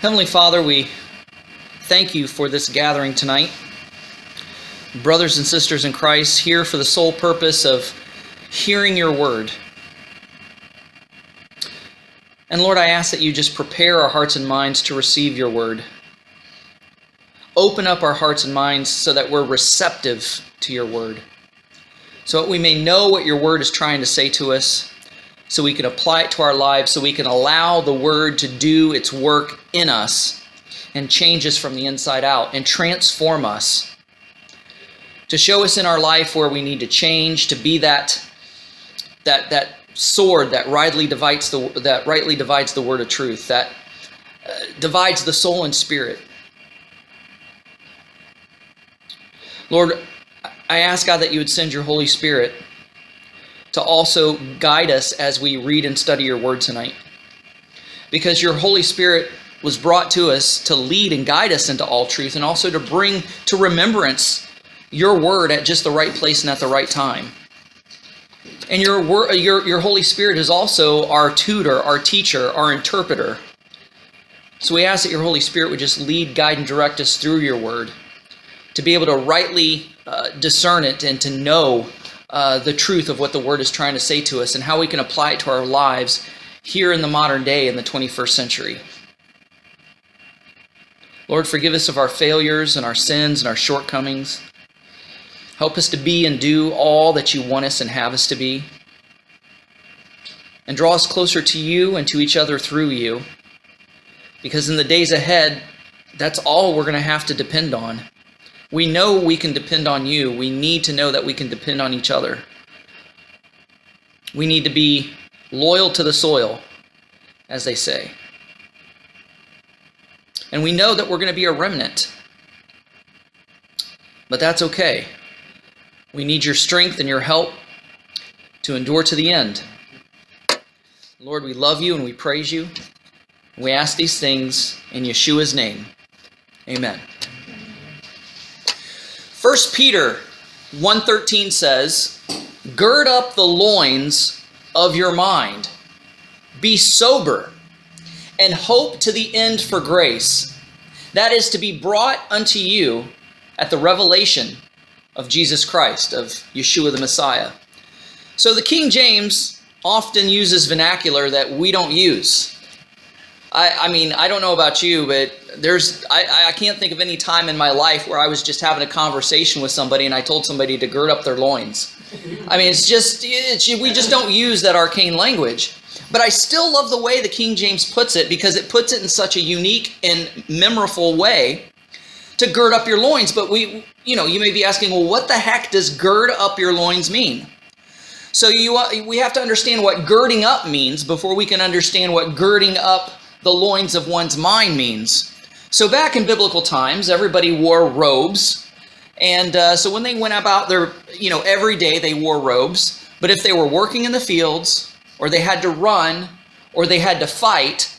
Heavenly Father, we thank you for this gathering tonight. Brothers and sisters in Christ, here for the sole purpose of hearing your word. And Lord, I ask that you just prepare our hearts and minds to receive your word. Open up our hearts and minds so that we're receptive to your word. So that we may know what your word is trying to say to us, so we can apply it to our lives, so we can allow the word to do its work in us and change us from the inside out and transform us. To show us in our life where we need to change, to be that that that sword that rightly divides the that rightly divides the word of truth, that uh, divides the soul and spirit. Lord, I ask God that you would send your Holy Spirit to also guide us as we read and study your word tonight. Because your Holy Spirit was brought to us to lead and guide us into all truth and also to bring to remembrance your word at just the right place and at the right time. And your, your, your Holy Spirit is also our tutor, our teacher, our interpreter. So we ask that your Holy Spirit would just lead, guide, and direct us through your word to be able to rightly uh, discern it and to know uh, the truth of what the Word is trying to say to us and how we can apply it to our lives here in the modern day in the 21st century. Lord, forgive us of our failures and our sins and our shortcomings. Help us to be and do all that you want us and have us to be. And draw us closer to you and to each other through you. Because in the days ahead, that's all we're going to have to depend on. We know we can depend on you. We need to know that we can depend on each other. We need to be loyal to the soil, as they say. And we know that we're going to be a remnant. But that's okay. We need your strength and your help to endure to the end. Lord, we love you and we praise you. We ask these things in Yeshua's name. Amen. 1 Peter 1:13 says, "Gird up the loins of your mind. Be sober and hope to the end for grace, that is to be brought unto you at the revelation of Jesus Christ, of Yeshua the Messiah." So the King James often uses vernacular that we don't use. I, I mean, I don't know about you, but there's I, I can't think of any time in my life where I was just having a conversation with somebody and I told somebody to gird up their loins. I mean, it's just it's, we just don't use that arcane language. But I still love the way the King James puts it because it puts it in such a unique and memorable way to gird up your loins. But we, you know, you may be asking, well, what the heck does gird up your loins mean? So you, uh, we have to understand what girding up means before we can understand what girding up the loins of one's mind means. So back in biblical times, everybody wore robes. And uh, so when they went about their, you know, every day they wore robes. But if they were working in the fields, or they had to run, or they had to fight,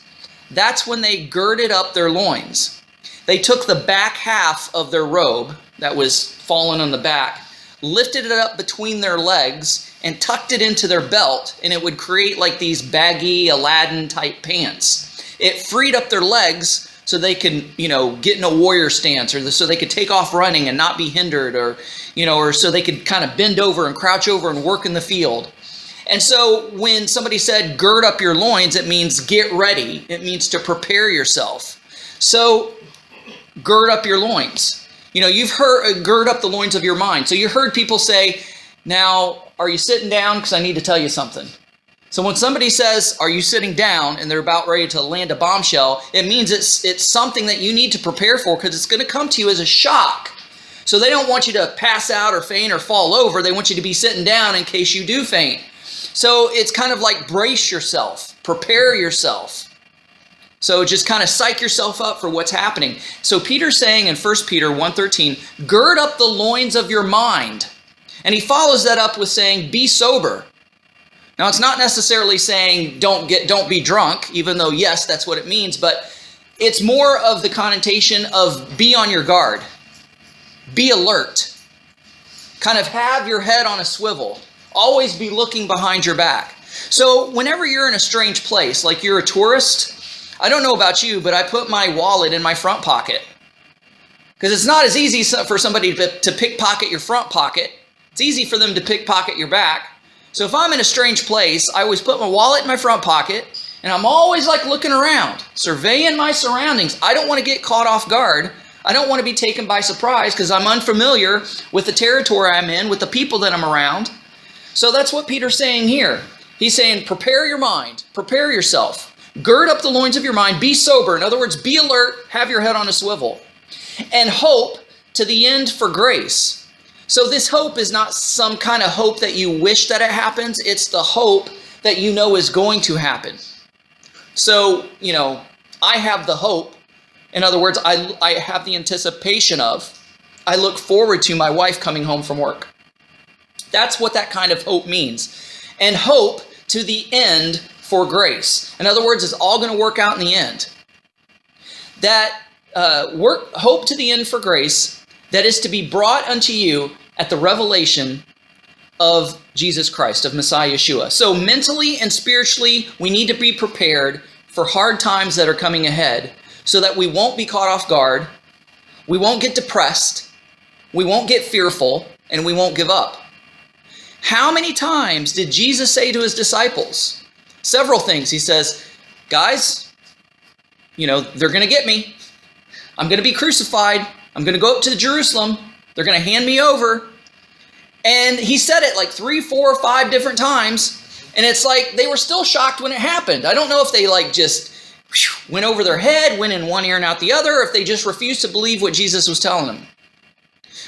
that's when they girded up their loins. They took the back half of their robe that was fallen on the back, lifted it up between their legs, and tucked it into their belt, and it would create like these baggy Aladdin type pants. It freed up their legs so they can, you know, get in a warrior stance or so they could take off running and not be hindered or, you know, or so they could kind of bend over and crouch over and work in the field. And so when somebody said gird up your loins, it means get ready. It means to prepare yourself. So gird up your loins. You know, you've heard uh, gird up the loins of your mind. So you heard people say, now, are you sitting down? Because I need to tell you something. So when somebody says, are you sitting down and they're about ready to land a bombshell, it means it's, it's something that you need to prepare for because it's going to come to you as a shock. So they don't want you to pass out or faint or fall over. They want you to be sitting down in case you do faint. So it's kind of like brace yourself, prepare yourself. So just kind of psych yourself up for what's happening. So Peter's saying in 1 Peter 1.13, gird up the loins of your mind. And he follows that up with saying, be sober. Now, it's not necessarily saying don't get don't be drunk, even though yes, that's what it means, but it's more of the connotation of be on your guard. Be alert. Kind of have your head on a swivel. Always be looking behind your back. So, whenever you're in a strange place, like you're a tourist, I don't know about you, but I put my wallet in my front pocket. Because it's not as easy for somebody to, to pickpocket your front pocket. It's easy for them to pickpocket your back. So if I'm in a strange place, I always put my wallet in my front pocket and I'm always like looking around, surveying my surroundings. I don't want to get caught off guard. I don't want to be taken by surprise because I'm unfamiliar with the territory I'm in, with the people that I'm around. So that's what Peter's saying here. He's saying, prepare your mind, prepare yourself, gird up the loins of your mind, be sober. In other words, be alert, have your head on a swivel, and hope to the end for grace. So this hope is not some kind of hope that you wish that it happens. It's the hope that you know is going to happen. So, you know, I have the hope. In other words, I, I have the anticipation of, I look forward to my wife coming home from work. That's what that kind of hope means. And hope to the end for grace. In other words, it's all going to work out in the end. That uh, work, hope to the end for grace that is to be brought unto you at the revelation of Jesus Christ, of Messiah Yeshua. So, mentally and spiritually, we need to be prepared for hard times that are coming ahead so that we won't be caught off guard, we won't get depressed, we won't get fearful, and we won't give up. How many times did Jesus say to his disciples? Several things. He says, Guys, you know, they're going to get me. I'm going to be crucified. I'm going to go up to Jerusalem. They're going to hand me over. And he said it like three, four, five different times. And it's like they were still shocked when it happened. I don't know if they like just went over their head, went in one ear and out the other, or if they just refused to believe what Jesus was telling them.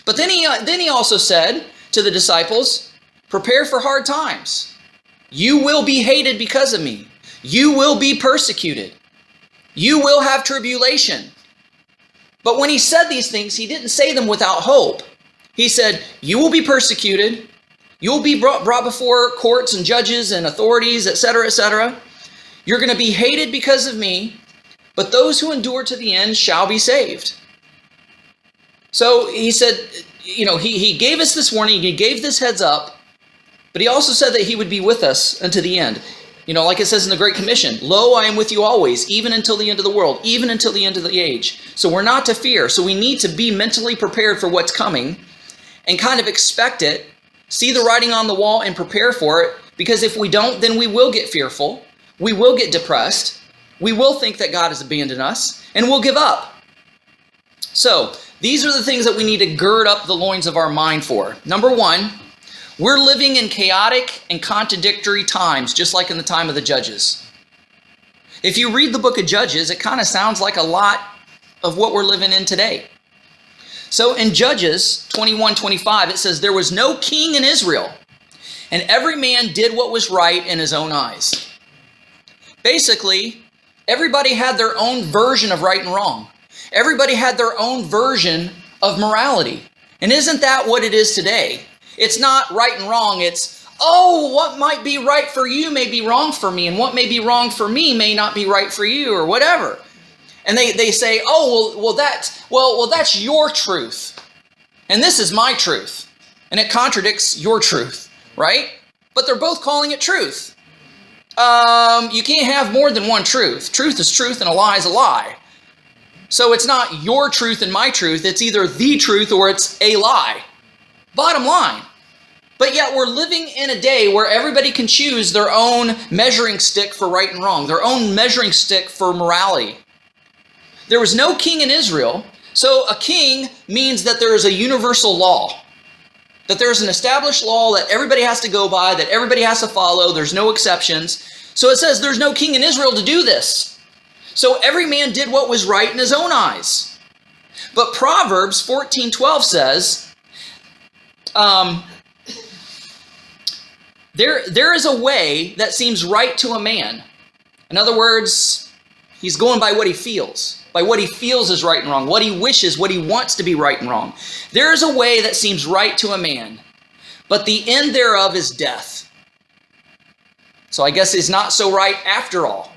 But then he, uh, then he also said to the disciples, prepare for hard times. You will be hated because of me. You will be persecuted. You will have tribulation. But when he said these things, he didn't say them without hope. He said, You will be persecuted. You will be brought, brought before courts and judges and authorities, etc., etc. You're going to be hated because of me, but those who endure to the end shall be saved. So he said, you know, he, he gave us this warning, he gave this heads up, but he also said that he would be with us unto the end. You know, like it says in the Great Commission, Lo, I am with you always, even until the end of the world, even until the end of the age. So we're not to fear. So we need to be mentally prepared for what's coming and kind of expect it, see the writing on the wall and prepare for it. Because if we don't, then we will get fearful. We will get depressed. We will think that God has abandoned us and we'll give up. So these are the things that we need to gird up the loins of our mind for. Number one, we're living in chaotic and contradictory times, just like in the time of the judges. If you read the book of Judges, it kind of sounds like a lot of what we're living in today. So in Judges 21 25, it says, There was no king in Israel, and every man did what was right in his own eyes. Basically, everybody had their own version of right and wrong, everybody had their own version of morality. And isn't that what it is today? It's not right and wrong. It's, oh, what might be right for you may be wrong for me, and what may be wrong for me may not be right for you, or whatever. And they, they say, oh, well, well, that's, well, well, that's your truth. And this is my truth. And it contradicts your truth, right? But they're both calling it truth. Um, you can't have more than one truth. Truth is truth and a lie is a lie. So it's not your truth and my truth. It's either the truth or it's a lie. Bottom line. But yet we're living in a day where everybody can choose their own measuring stick for right and wrong, their own measuring stick for morality. There was no king in Israel, so a king means that there is a universal law. That there's an established law that everybody has to go by, that everybody has to follow, there's no exceptions. So it says there's no king in Israel to do this. So every man did what was right in his own eyes. But Proverbs 14:12 says, um, there, there is a way that seems right to a man. In other words, he's going by what he feels, by what he feels is right and wrong, what he wishes, what he wants to be right and wrong. There is a way that seems right to a man, but the end thereof is death. So I guess it's not so right after all.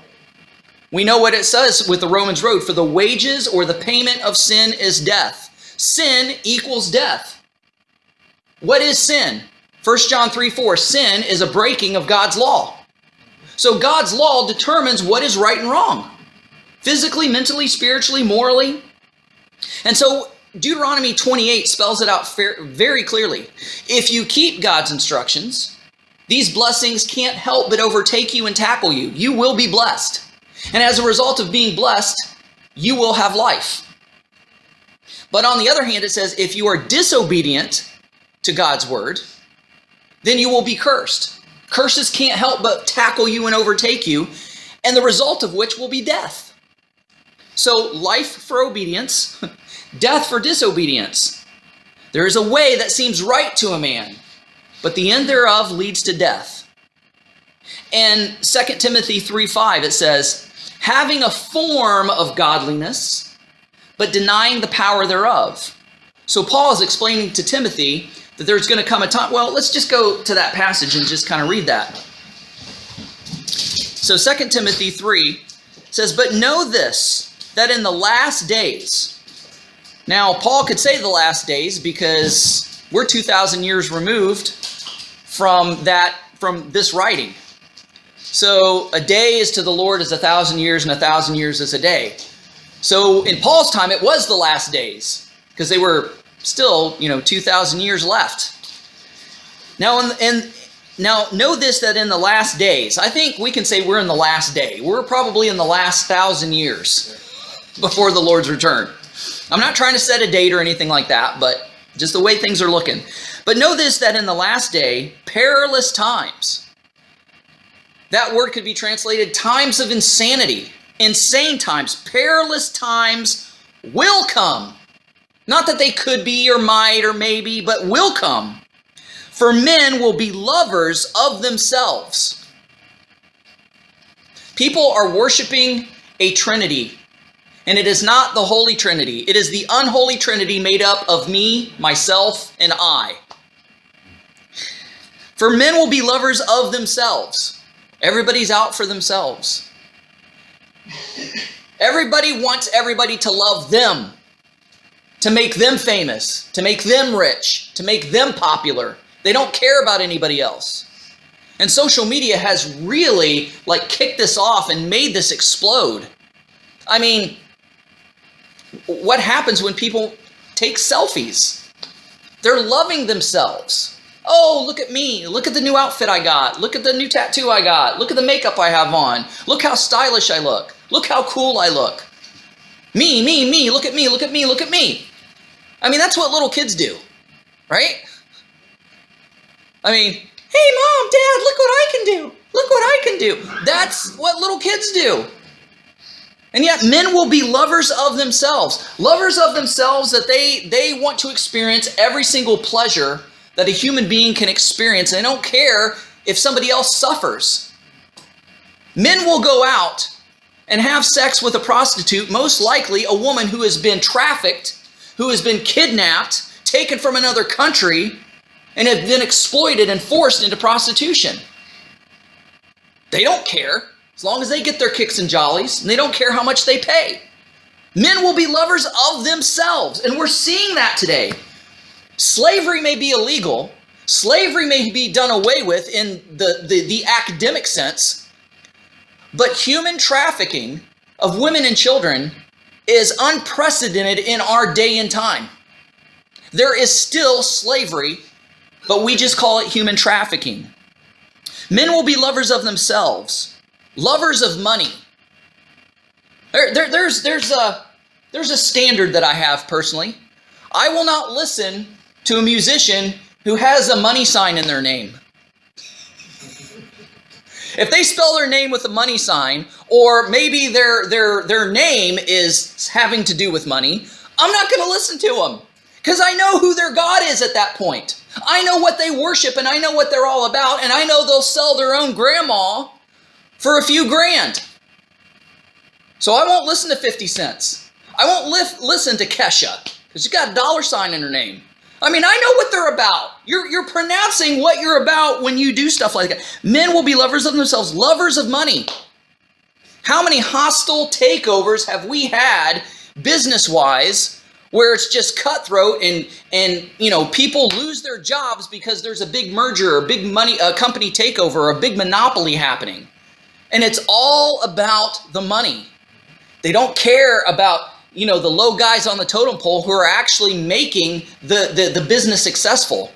We know what it says with the Romans road for the wages or the payment of sin is death. Sin equals death. What is sin? 1 John 3 4 Sin is a breaking of God's law. So God's law determines what is right and wrong. physically, mentally, spiritually, morally. And so Deuteronomy 28 spells it out very clearly. If you keep God's instructions, these blessings can't help but overtake you and tackle you. You will be blessed. And as a result of being blessed, you will have life. But on the other hand, it says if you are disobedient to God's word, then you will be cursed. Curses can't help but tackle you and overtake you, and the result of which will be death. So, life for obedience, death for disobedience. There is a way that seems right to a man, but the end thereof leads to death. And 2 Timothy 3 5, it says, having a form of godliness, but denying the power thereof. So Paul is explaining to Timothy that there's going to come a time. Well, let's just go to that passage and just kind of read that. So 2 Timothy 3 says, But know this, that in the last days, now Paul could say the last days because we're 2,000 years removed from that, from this writing. So a day is to the Lord as a thousand years, and a thousand years is a day. So in Paul's time, it was the last days because they were still, you know, 2,000 years left. Now, in, in, now know this that in the last days, I think we can say we're in the last day. We're probably in the last thousand years before the Lord's return. I'm not trying to set a date or anything like that, but just the way things are looking. But know this that in the last day, perilous times. That word could be translated times of insanity, insane times, perilous times will come. Not that they could be or might or maybe, but will come. For men will be lovers of themselves. People are worshiping a trinity, and it is not the Holy Trinity. It is the unholy Trinity made up of me, myself, and I. For men will be lovers of themselves. Everybody's out for themselves. Everybody wants everybody to love them to make them famous, to make them rich, to make them popular. They don't care about anybody else. And social media has really like kicked this off and made this explode. I mean, what happens when people take selfies? They're loving themselves. Oh, look at me. Look at the new outfit I got. Look at the new tattoo I got. Look at the makeup I have on. Look how stylish I look. Look how cool I look. Me, me, me. Look at me. Look at me. Look at me. I mean, that's what little kids do, right? I mean, hey, mom, dad, look what I can do. Look what I can do. That's what little kids do. And yet men will be lovers of themselves. Lovers of themselves that they, they want to experience every single pleasure that a human being can experience. They don't care if somebody else suffers. Men will go out and have sex with a prostitute, most likely a woman who has been trafficked who has been kidnapped, taken from another country, and have been exploited and forced into prostitution. They don't care as long as they get their kicks and jollies, and they don't care how much they pay. Men will be lovers of themselves, and we're seeing that today. Slavery may be illegal, slavery may be done away with in the, the, the academic sense, but human trafficking of women and children is unprecedented in our day and time. There is still slavery, but we just call it human trafficking. Men will be lovers of themselves, lovers of money. There, there, there's, there's, a, there's a standard that I have personally. I will not listen to a musician who has a money sign in their name. If they spell their name with a money sign, or maybe their their their name is having to do with money, I'm not going to listen to them because I know who their God is at that point. I know what they worship and I know what they're all about, and I know they'll sell their own grandma for a few grand. So I won't listen to 50 cents. I won't li- listen to Kesha because she's got a dollar sign in her name. I mean, I know what they're about. You're, you're pronouncing what you're about when you do stuff like that. Men will be lovers of themselves, lovers of money. How many hostile takeovers have we had business wise where it's just cutthroat and, and you know, people lose their jobs because there's a big merger or big money, a company takeover or a big monopoly happening. And it's all about the money. They don't care about you know the low guys on the totem pole who are actually making the, the, the business successful.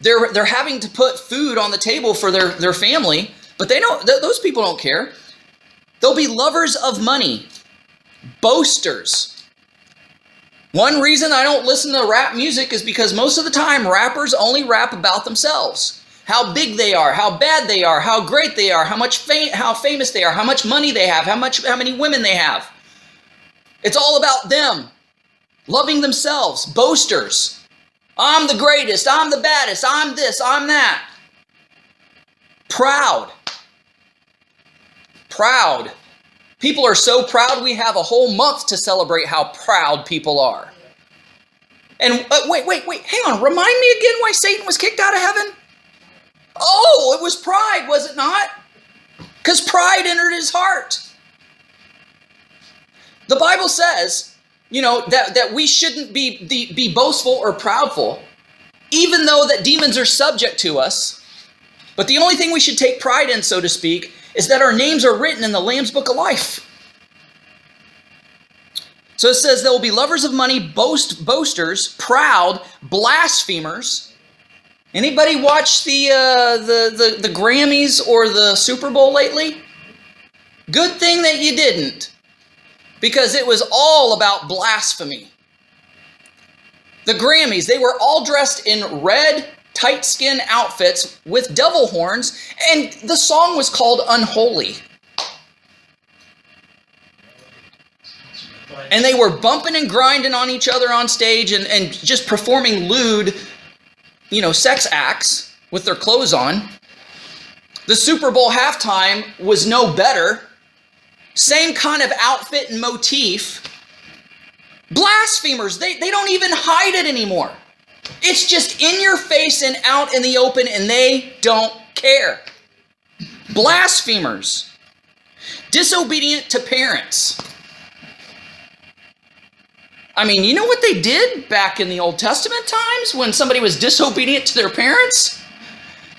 They're they're having to put food on the table for their, their family, but they don't th- those people don't care. They'll be lovers of money, boasters. One reason I don't listen to rap music is because most of the time rappers only rap about themselves how big they are, how bad they are, how great they are, how much how famous they are, how much money they have, how much how many women they have. It's all about them. Loving themselves, boasters. I'm the greatest, I'm the baddest, I'm this, I'm that. Proud. Proud. People are so proud we have a whole month to celebrate how proud people are. And uh, wait, wait, wait, hang on. Remind me again why Satan was kicked out of heaven? Oh, it was pride, was it not? Because pride entered his heart. The Bible says, you know, that, that we shouldn't be, be, be boastful or proudful, even though that demons are subject to us. But the only thing we should take pride in, so to speak, is that our names are written in the Lamb's Book of Life. So it says there will be lovers of money, boast, boasters, proud, blasphemers, Anybody watch the, uh, the, the, the Grammys or the Super Bowl lately? Good thing that you didn't, because it was all about blasphemy. The Grammys, they were all dressed in red, tight skin outfits with devil horns, and the song was called Unholy. And they were bumping and grinding on each other on stage and, and just performing lewd you know, sex acts with their clothes on. The Super Bowl halftime was no better. Same kind of outfit and motif. Blasphemers, they, they don't even hide it anymore. It's just in your face and out in the open, and they don't care. Blasphemers, disobedient to parents. I mean, you know what they did back in the Old Testament times when somebody was disobedient to their parents?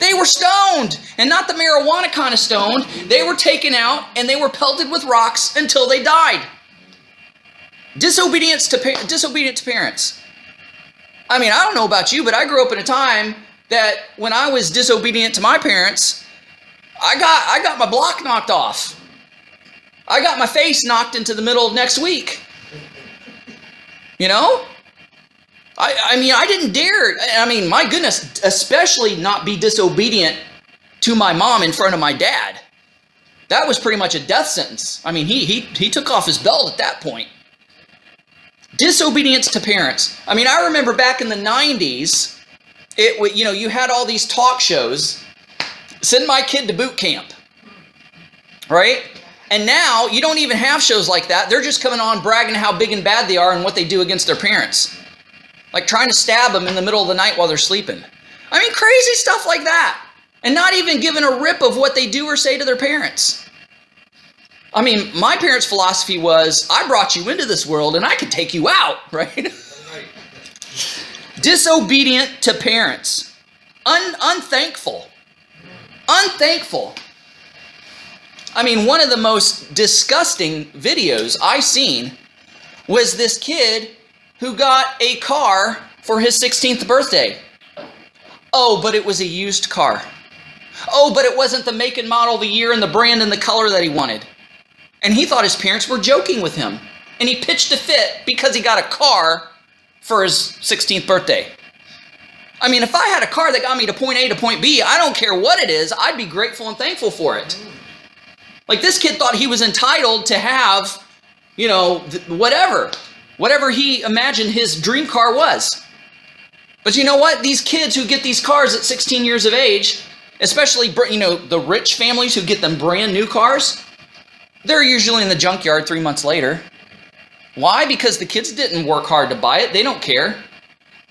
They were stoned, and not the marijuana kind of stoned. They were taken out and they were pelted with rocks until they died. Disobedience to pa- disobedient to parents. I mean, I don't know about you, but I grew up in a time that when I was disobedient to my parents, I got I got my block knocked off. I got my face knocked into the middle of next week. You know? I, I mean, I didn't dare. I mean, my goodness, especially not be disobedient to my mom in front of my dad. That was pretty much a death sentence. I mean, he, he, he took off his belt at that point. Disobedience to parents. I mean, I remember back in the 90s, it you know, you had all these talk shows. Send my kid to boot camp. Right? And now you don't even have shows like that. They're just coming on bragging how big and bad they are and what they do against their parents. Like trying to stab them in the middle of the night while they're sleeping. I mean, crazy stuff like that. And not even giving a rip of what they do or say to their parents. I mean, my parents' philosophy was I brought you into this world and I could take you out, right? Disobedient to parents. Un- unthankful. Unthankful. I mean, one of the most disgusting videos I've seen was this kid who got a car for his 16th birthday. Oh, but it was a used car. Oh, but it wasn't the make and model, the year, and the brand and the color that he wanted. And he thought his parents were joking with him. And he pitched a fit because he got a car for his 16th birthday. I mean, if I had a car that got me to point A to point B, I don't care what it is, I'd be grateful and thankful for it. Like this kid thought he was entitled to have, you know, whatever, whatever he imagined his dream car was. But you know what? These kids who get these cars at 16 years of age, especially you know the rich families who get them brand new cars, they're usually in the junkyard three months later. Why? Because the kids didn't work hard to buy it. They don't care.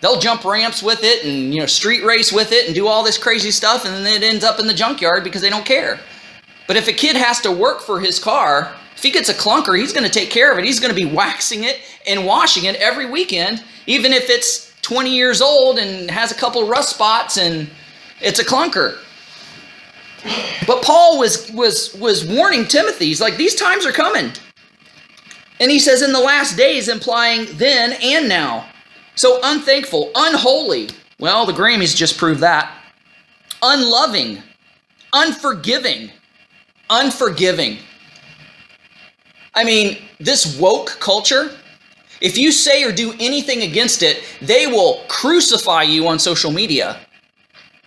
They'll jump ramps with it and you know street race with it and do all this crazy stuff, and then it ends up in the junkyard because they don't care. But if a kid has to work for his car, if he gets a clunker, he's going to take care of it. He's going to be waxing it and washing it every weekend, even if it's 20 years old and has a couple rust spots and it's a clunker. But Paul was was was warning Timothy. He's like, these times are coming. And he says, in the last days, implying then and now. So unthankful, unholy. Well, the Grammys just proved that. Unloving, unforgiving, unforgiving. I mean, this woke culture, if you say or do anything against it, they will crucify you on social media.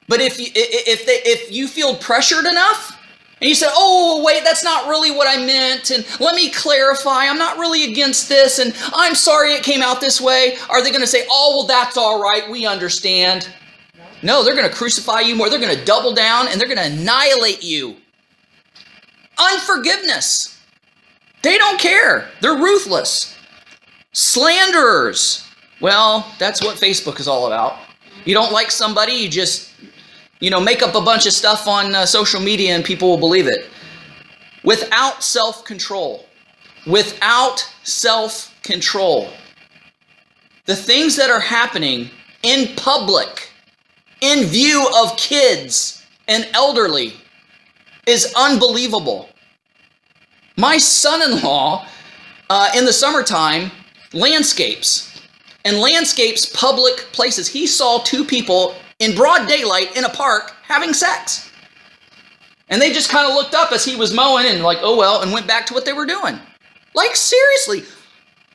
But if you, if they, if you feel pressured enough, and you say, oh, wait, that's not really what I meant, and let me clarify, I'm not really against this, and I'm sorry it came out this way, are they going to say, oh, well, that's all right, we understand? No, they're going to crucify you more. They're going to double down, and they're going to annihilate you. Unforgiveness. They don't care. They're ruthless. Slanderers. Well, that's what Facebook is all about. You don't like somebody, you just you know, make up a bunch of stuff on uh, social media and people will believe it. Without self control. Without self control. The things that are happening in public, in view of kids and elderly, is unbelievable. My son in law, uh, in the summertime, landscapes and landscapes public places. He saw two people in broad daylight in a park having sex. And they just kind of looked up as he was mowing and, like, oh well, and went back to what they were doing. Like, seriously,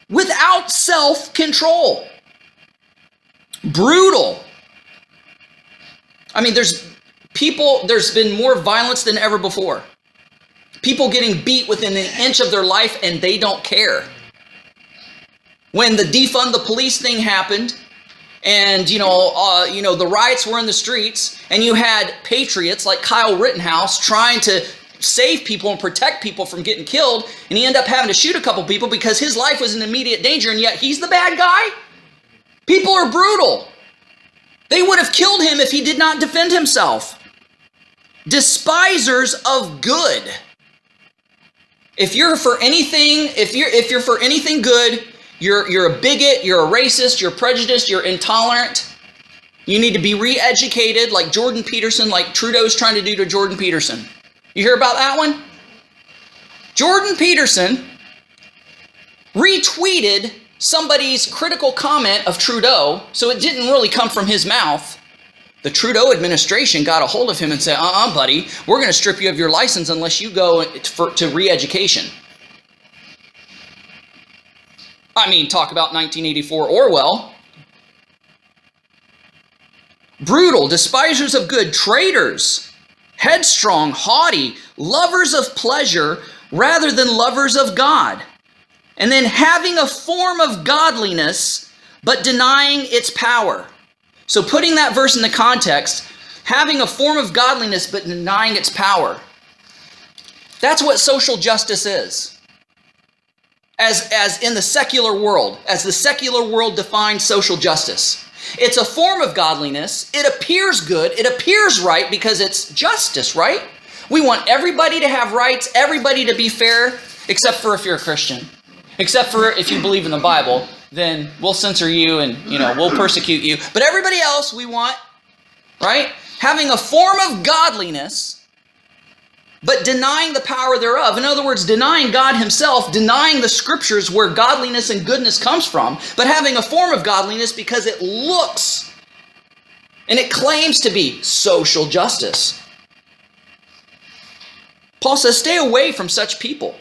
without self control. Brutal. I mean, there's people, there's been more violence than ever before. People getting beat within an inch of their life and they don't care. When the defund the police thing happened, and you know, uh, you know, the riots were in the streets, and you had patriots like Kyle Rittenhouse trying to save people and protect people from getting killed, and he ended up having to shoot a couple people because his life was in immediate danger, and yet he's the bad guy. People are brutal. They would have killed him if he did not defend himself. Despisers of good. If you're for anything, if you're if you're for anything good, you're, you're a bigot, you're a racist, you're prejudiced, you're intolerant. You need to be re educated like Jordan Peterson, like Trudeau's trying to do to Jordan Peterson. You hear about that one? Jordan Peterson retweeted somebody's critical comment of Trudeau, so it didn't really come from his mouth. The Trudeau administration got a hold of him and said, uh uh-uh, uh buddy, we're going to strip you of your license unless you go for, to re education. I mean, talk about 1984 Orwell. Brutal, despisers of good, traitors, headstrong, haughty, lovers of pleasure rather than lovers of God. And then having a form of godliness, but denying its power. So, putting that verse in the context, having a form of godliness, but denying its power. That's what social justice is as, as in the secular world, as the secular world defines social justice. It's a form of godliness. It appears good. It appears right because it's justice, right? We want everybody to have rights, everybody to be fair, except for if you're a Christian. Except for if you believe in the Bible, then we'll censor you and, you know, we'll persecute you. But everybody else we want, right? Having a form of godliness but denying the power thereof. In other words, denying God Himself, denying the scriptures where godliness and goodness comes from, but having a form of godliness because it looks and it claims to be social justice. Paul says, stay away from such people.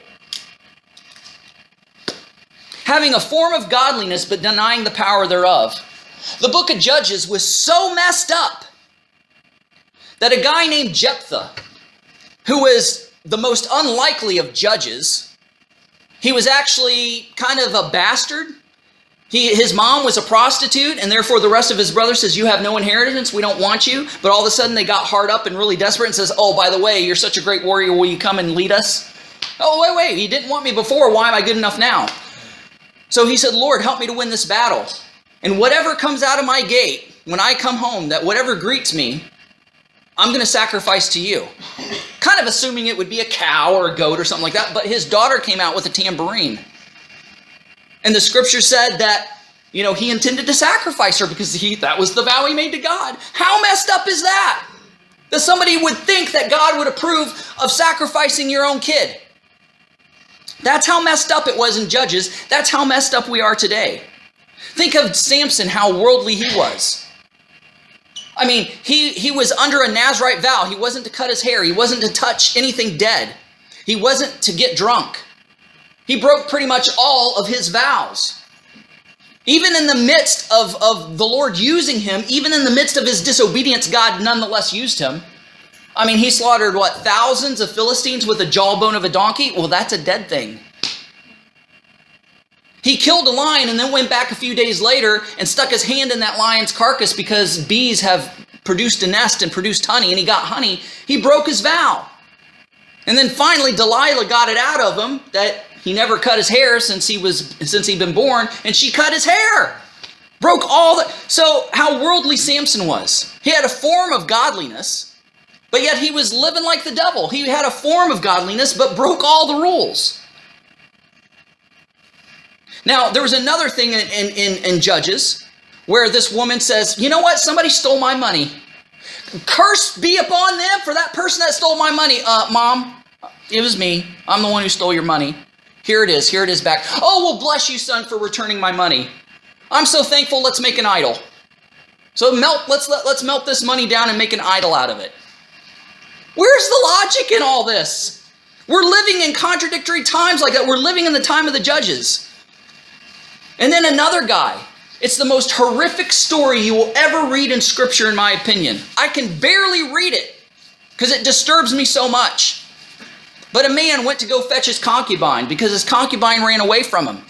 Having a form of godliness but denying the power thereof. The book of Judges was so messed up that a guy named Jephthah, who was the most unlikely of judges. He was actually kind of a bastard. He, his mom was a prostitute, and therefore the rest of his brother says, You have no inheritance, we don't want you. But all of a sudden they got hard up and really desperate and says, Oh, by the way, you're such a great warrior, will you come and lead us? Oh, wait, wait, he didn't want me before, why am I good enough now? So he said, Lord, help me to win this battle. And whatever comes out of my gate, when I come home, that whatever greets me, I'm going to sacrifice to you. Kind of assuming it would be a cow or a goat or something like that, but his daughter came out with a tambourine. And the scripture said that, you know, he intended to sacrifice her because he that was the vow he made to God. How messed up is that? That somebody would think that God would approve of sacrificing your own kid. That's how messed up it was in Judges. That's how messed up we are today. Think of Samson, how worldly he was. I mean, he, he was under a Nazarite vow. He wasn't to cut his hair, he wasn't to touch anything dead, he wasn't to get drunk. He broke pretty much all of his vows. Even in the midst of, of the Lord using him, even in the midst of his disobedience, God nonetheless used him. I mean, he slaughtered, what, thousands of Philistines with a jawbone of a donkey? Well, that's a dead thing. He killed a lion and then went back a few days later and stuck his hand in that lion's carcass because bees have produced a nest and produced honey, and he got honey. He broke his vow. And then finally, Delilah got it out of him that he never cut his hair since he was since he'd been born, and she cut his hair. Broke all the so how worldly Samson was. He had a form of godliness, but yet he was living like the devil. He had a form of godliness, but broke all the rules. Now, there was another thing in, in, in, Judges where this woman says, You know what? Somebody stole my money. Curse be upon them for that person that stole my money. Uh, Mom, it was me. I'm the one who stole your money. Here it is. Here it is back. Oh, well, bless you, son, for returning my money. I'm so thankful. Let's make an idol. So melt. Let's let, let's melt this money down and make an idol out of it. Where's the logic in all this? We're living in contradictory times like that. We're living in the time of the judges. And then another guy. It's the most horrific story you will ever read in Scripture, in my opinion. I can barely read it because it disturbs me so much. But a man went to go fetch his concubine because his concubine ran away from him.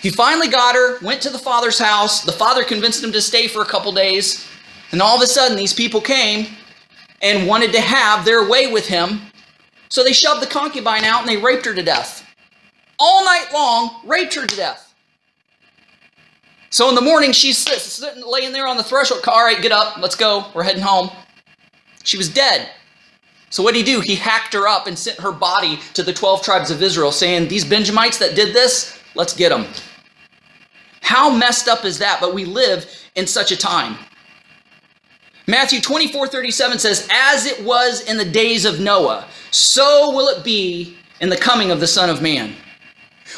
He finally got her, went to the father's house. The father convinced him to stay for a couple days. And all of a sudden, these people came and wanted to have their way with him. So they shoved the concubine out and they raped her to death all night long, raped her to death. So in the morning, she's sitting, laying there on the threshold. All right, get up. Let's go. We're heading home. She was dead. So what did he do? He hacked her up and sent her body to the 12 tribes of Israel, saying, These Benjamites that did this, let's get them. How messed up is that? But we live in such a time. Matthew 24 37 says, As it was in the days of Noah, so will it be in the coming of the Son of Man.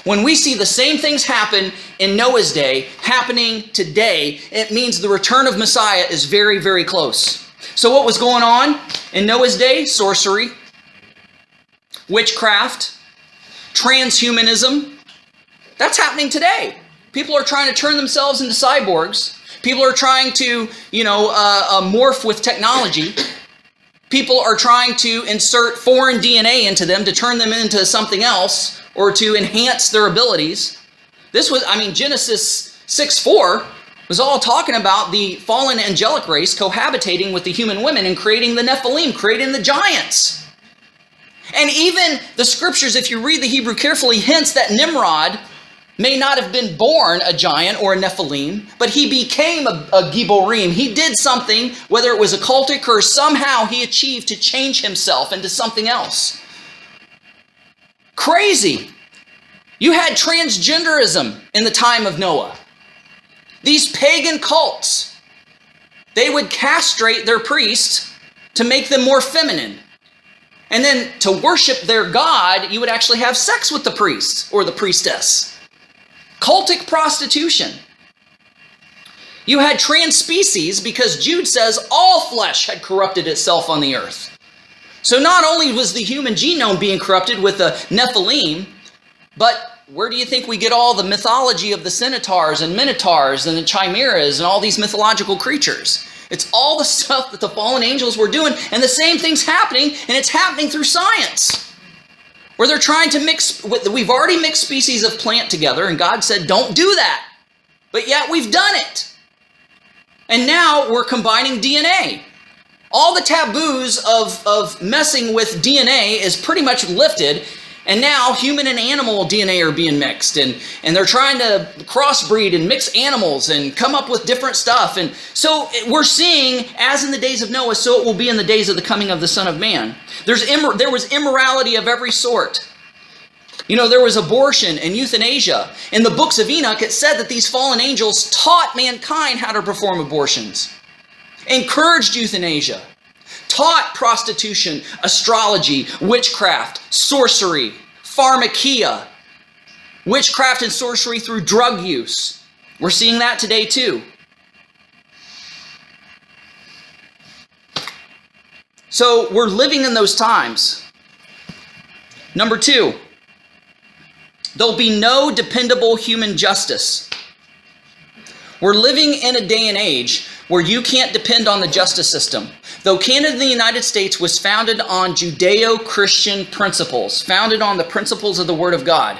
When we see the same things happen in Noah's day happening today, it means the return of Messiah is very, very close. So, what was going on in Noah's day? Sorcery, witchcraft, transhumanism. That's happening today. People are trying to turn themselves into cyborgs. People are trying to, you know, uh, uh, morph with technology. People are trying to insert foreign DNA into them to turn them into something else or to enhance their abilities. This was, I mean, Genesis 6 4 was all talking about the fallen angelic race cohabitating with the human women and creating the Nephilim, creating the giants. And even the scriptures, if you read the Hebrew carefully, hints that Nimrod may not have been born a giant or a Nephilim, but he became a, a Gibborim. He did something, whether it was occultic or somehow he achieved to change himself into something else. Crazy. You had transgenderism in the time of Noah. These pagan cults, they would castrate their priests to make them more feminine. And then to worship their God, you would actually have sex with the priest or the priestess. Prostitution. You had trans species because Jude says all flesh had corrupted itself on the earth. So not only was the human genome being corrupted with the Nephilim, but where do you think we get all the mythology of the centaurs and minotaurs and the chimeras and all these mythological creatures? It's all the stuff that the fallen angels were doing, and the same thing's happening, and it's happening through science. Where they're trying to mix, we've already mixed species of plant together, and God said, don't do that. But yet we've done it. And now we're combining DNA all the taboos of, of messing with DNA is pretty much lifted. And now human and animal DNA are being mixed, and, and they're trying to crossbreed and mix animals and come up with different stuff. And so we're seeing, as in the days of Noah, so it will be in the days of the coming of the Son of Man. There's immor- there was immorality of every sort. You know, there was abortion and euthanasia. In the books of Enoch, it said that these fallen angels taught mankind how to perform abortions encouraged euthanasia, taught prostitution, astrology, witchcraft, sorcery, pharmakia, witchcraft and sorcery through drug use. We're seeing that today too. So we're living in those times. Number two, there'll be no dependable human justice. We're living in a day and age where you can't depend on the justice system. Though Canada and the United States was founded on Judeo Christian principles, founded on the principles of the Word of God,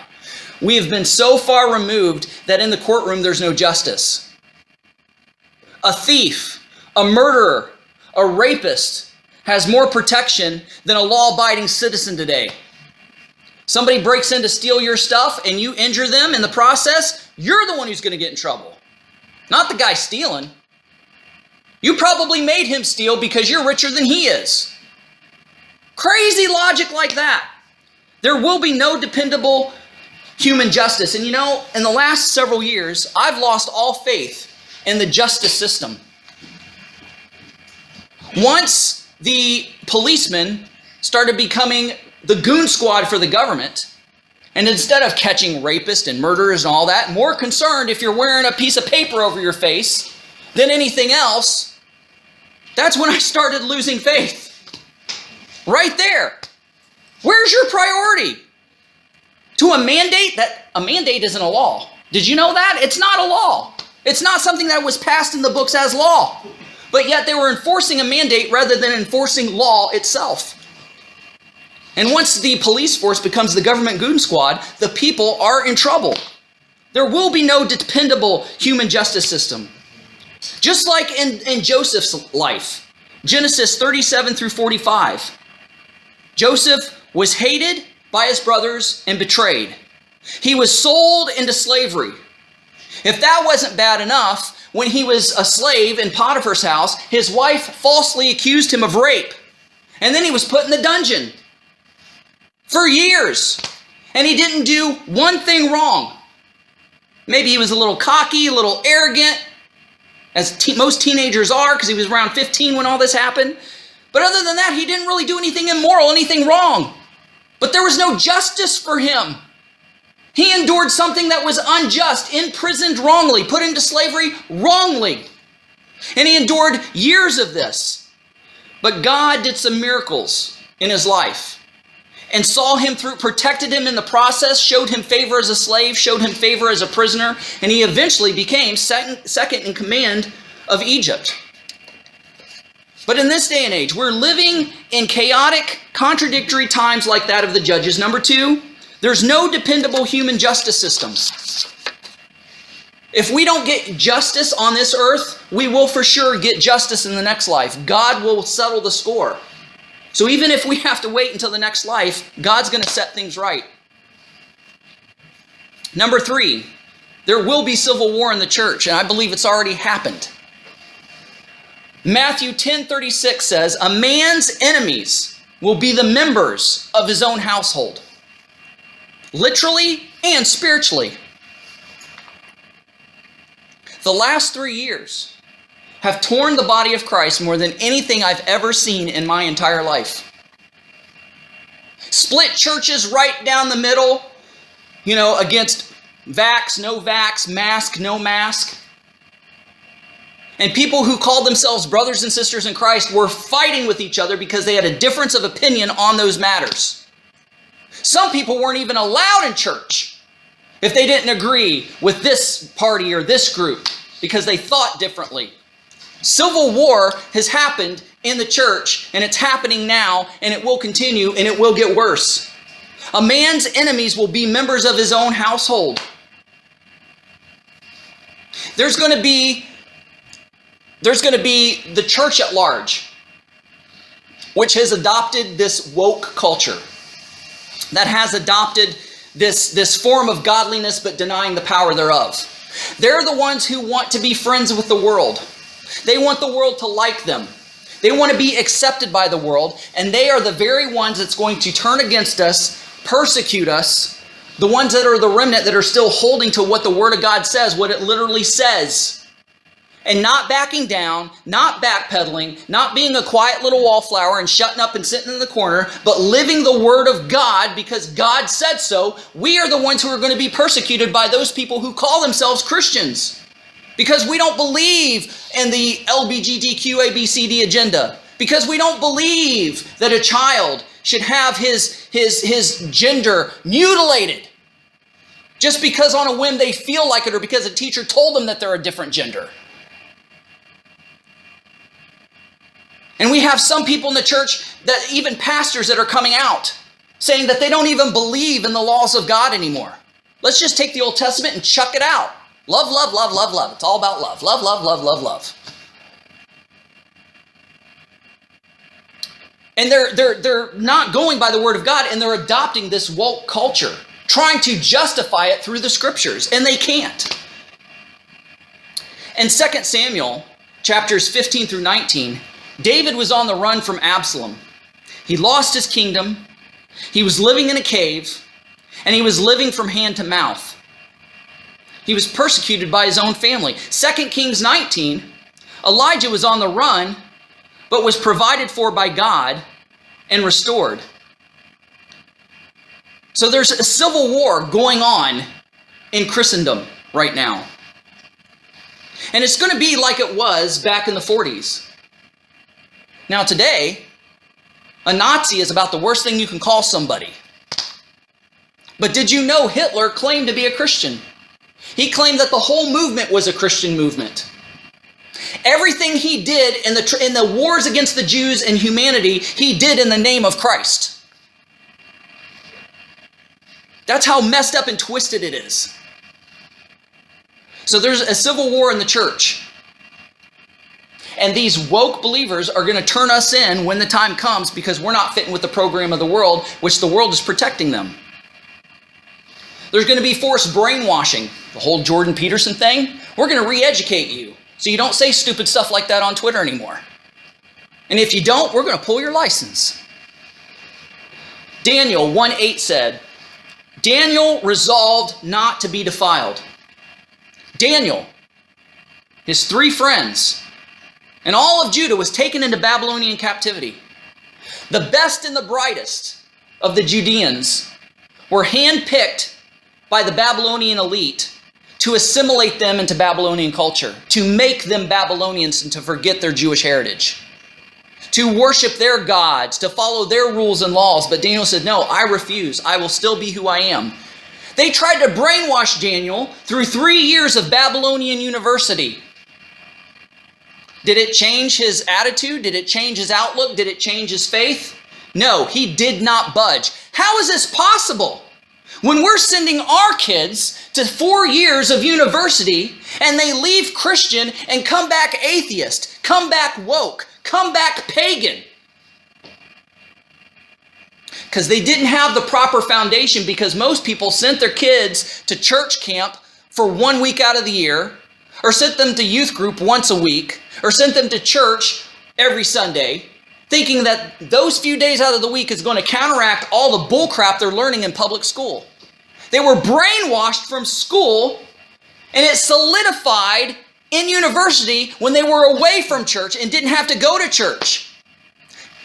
we have been so far removed that in the courtroom there's no justice. A thief, a murderer, a rapist has more protection than a law abiding citizen today. Somebody breaks in to steal your stuff and you injure them in the process, you're the one who's going to get in trouble, not the guy stealing. You probably made him steal because you're richer than he is. Crazy logic like that. There will be no dependable human justice. And you know, in the last several years, I've lost all faith in the justice system. Once the policemen started becoming the goon squad for the government, and instead of catching rapists and murderers and all that, more concerned if you're wearing a piece of paper over your face than anything else, that's when I started losing faith. Right there. Where's your priority? To a mandate that a mandate isn't a law. Did you know that? It's not a law. It's not something that was passed in the books as law. But yet they were enforcing a mandate rather than enforcing law itself. And once the police force becomes the government goon squad, the people are in trouble. There will be no dependable human justice system. Just like in, in Joseph's life, Genesis 37 through 45. Joseph was hated by his brothers and betrayed. He was sold into slavery. If that wasn't bad enough, when he was a slave in Potiphar's house, his wife falsely accused him of rape. And then he was put in the dungeon for years. And he didn't do one thing wrong. Maybe he was a little cocky, a little arrogant, as te- most teenagers are, because he was around 15 when all this happened. But other than that, he didn't really do anything immoral, anything wrong. But there was no justice for him. He endured something that was unjust, imprisoned wrongly, put into slavery wrongly. And he endured years of this. But God did some miracles in his life and saw him through, protected him in the process, showed him favor as a slave, showed him favor as a prisoner, and he eventually became second, second in command of Egypt. But in this day and age, we're living in chaotic, contradictory times like that of the judges. Number two, there's no dependable human justice systems. If we don't get justice on this earth, we will for sure get justice in the next life. God will settle the score. So even if we have to wait until the next life, God's going to set things right. Number three, there will be civil war in the church, and I believe it's already happened. Matthew 10:36 says, "A man's enemies will be the members of his own household." Literally and spiritually. The last 3 years have torn the body of Christ more than anything I've ever seen in my entire life. Split churches right down the middle, you know, against vax, no vax, mask, no mask. And people who called themselves brothers and sisters in Christ were fighting with each other because they had a difference of opinion on those matters. Some people weren't even allowed in church if they didn't agree with this party or this group because they thought differently. Civil war has happened in the church, and it's happening now, and it will continue, and it will get worse. A man's enemies will be members of his own household. There's going to be there's going to be the church at large, which has adopted this woke culture, that has adopted this, this form of godliness but denying the power thereof. They're the ones who want to be friends with the world. They want the world to like them. They want to be accepted by the world, and they are the very ones that's going to turn against us, persecute us, the ones that are the remnant that are still holding to what the Word of God says, what it literally says. and not backing down, not backpedaling, not being a quiet little wallflower and shutting up and sitting in the corner, but living the word of God because God said so, we are the ones who are going to be persecuted by those people who call themselves Christians. Because we don't believe in the LBGTQABCD agenda. Because we don't believe that a child should have his, his, his gender mutilated just because on a whim they feel like it or because a teacher told them that they're a different gender. And we have some people in the church that even pastors that are coming out saying that they don't even believe in the laws of God anymore. Let's just take the Old Testament and chuck it out. Love, love, love, love, love. It's all about love. Love, love, love, love, love. And they're they're they're not going by the word of God and they're adopting this woke culture, trying to justify it through the scriptures, and they can't. In 2 Samuel chapters 15 through 19, David was on the run from Absalom. He lost his kingdom, he was living in a cave, and he was living from hand to mouth. He was persecuted by his own family. 2 Kings 19, Elijah was on the run, but was provided for by God and restored. So there's a civil war going on in Christendom right now. And it's going to be like it was back in the 40s. Now, today, a Nazi is about the worst thing you can call somebody. But did you know Hitler claimed to be a Christian? He claimed that the whole movement was a Christian movement. Everything he did in the, in the wars against the Jews and humanity, he did in the name of Christ. That's how messed up and twisted it is. So there's a civil war in the church. And these woke believers are going to turn us in when the time comes because we're not fitting with the program of the world, which the world is protecting them. There's going to be forced brainwashing. The whole Jordan Peterson thing. We're going to re educate you so you don't say stupid stuff like that on Twitter anymore. And if you don't, we're going to pull your license. Daniel 1 8 said, Daniel resolved not to be defiled. Daniel, his three friends, and all of Judah was taken into Babylonian captivity. The best and the brightest of the Judeans were handpicked by the Babylonian elite to assimilate them into Babylonian culture, to make them Babylonians and to forget their Jewish heritage, to worship their gods, to follow their rules and laws. But Daniel said, No, I refuse. I will still be who I am. They tried to brainwash Daniel through three years of Babylonian university. Did it change his attitude? Did it change his outlook? Did it change his faith? No, he did not budge. How is this possible? When we're sending our kids to four years of university and they leave Christian and come back atheist, come back woke, come back pagan. Because they didn't have the proper foundation because most people sent their kids to church camp for one week out of the year or sent them to youth group once a week or sent them to church every Sunday, thinking that those few days out of the week is going to counteract all the bullcrap they're learning in public school. They were brainwashed from school, and it solidified in university when they were away from church and didn't have to go to church.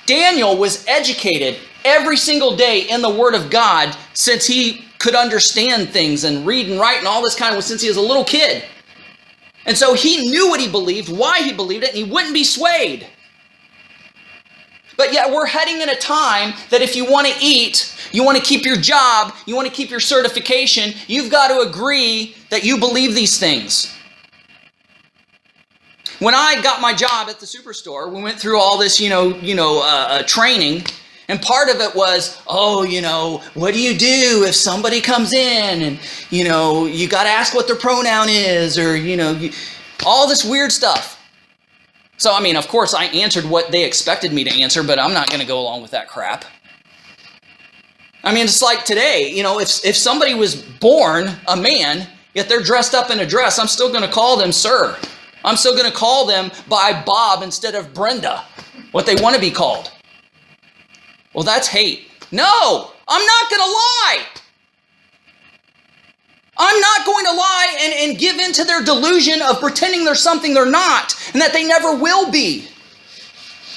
Daniel was educated every single day in the Word of God since he could understand things and read and write and all this kind of since he was a little kid. And so he knew what he believed, why he believed it, and he wouldn't be swayed. But yet we're heading in a time that if you want to eat, you want to keep your job, you want to keep your certification, you've got to agree that you believe these things. When I got my job at the superstore, we went through all this, you know, you know, uh, uh, training, and part of it was, oh, you know, what do you do if somebody comes in and, you know, you got to ask what their pronoun is, or, you know, you, all this weird stuff. So, I mean, of course, I answered what they expected me to answer, but I'm not going to go along with that crap. I mean, it's like today, you know, if, if somebody was born a man, yet they're dressed up in a dress, I'm still going to call them sir. I'm still going to call them by Bob instead of Brenda, what they want to be called. Well, that's hate. No, I'm not going to lie. I'm not going to lie and, and give in to their delusion of pretending they're something they're not and that they never will be.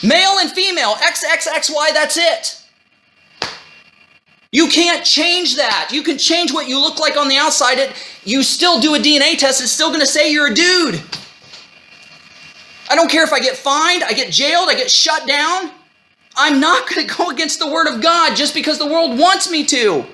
Male and female, XXXY, that's it. You can't change that. You can change what you look like on the outside. It, you still do a DNA test, it's still going to say you're a dude. I don't care if I get fined, I get jailed, I get shut down. I'm not going to go against the Word of God just because the world wants me to.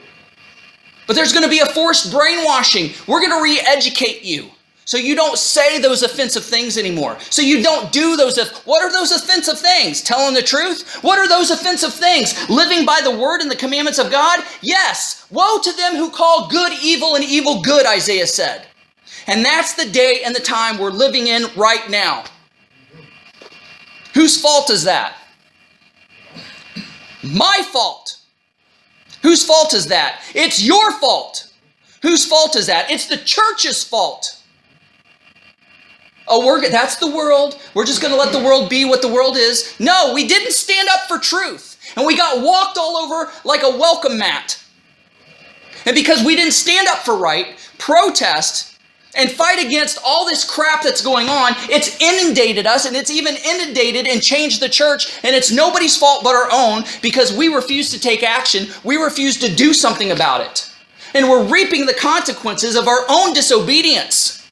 But there's going to be a forced brainwashing. We're going to re educate you. So you don't say those offensive things anymore. So you don't do those. What are those offensive things? Telling the truth? What are those offensive things? Living by the word and the commandments of God? Yes. Woe to them who call good evil and evil good, Isaiah said. And that's the day and the time we're living in right now. Whose fault is that? My fault. Whose fault is that? It's your fault. Whose fault is that? It's the church's fault. Oh, we're that's the world. We're just going to let the world be what the world is. No, we didn't stand up for truth. And we got walked all over like a welcome mat. And because we didn't stand up for right, protest, and fight against all this crap that's going on, it's inundated us and it's even inundated and changed the church. And it's nobody's fault but our own because we refuse to take action. We refuse to do something about it. And we're reaping the consequences of our own disobedience.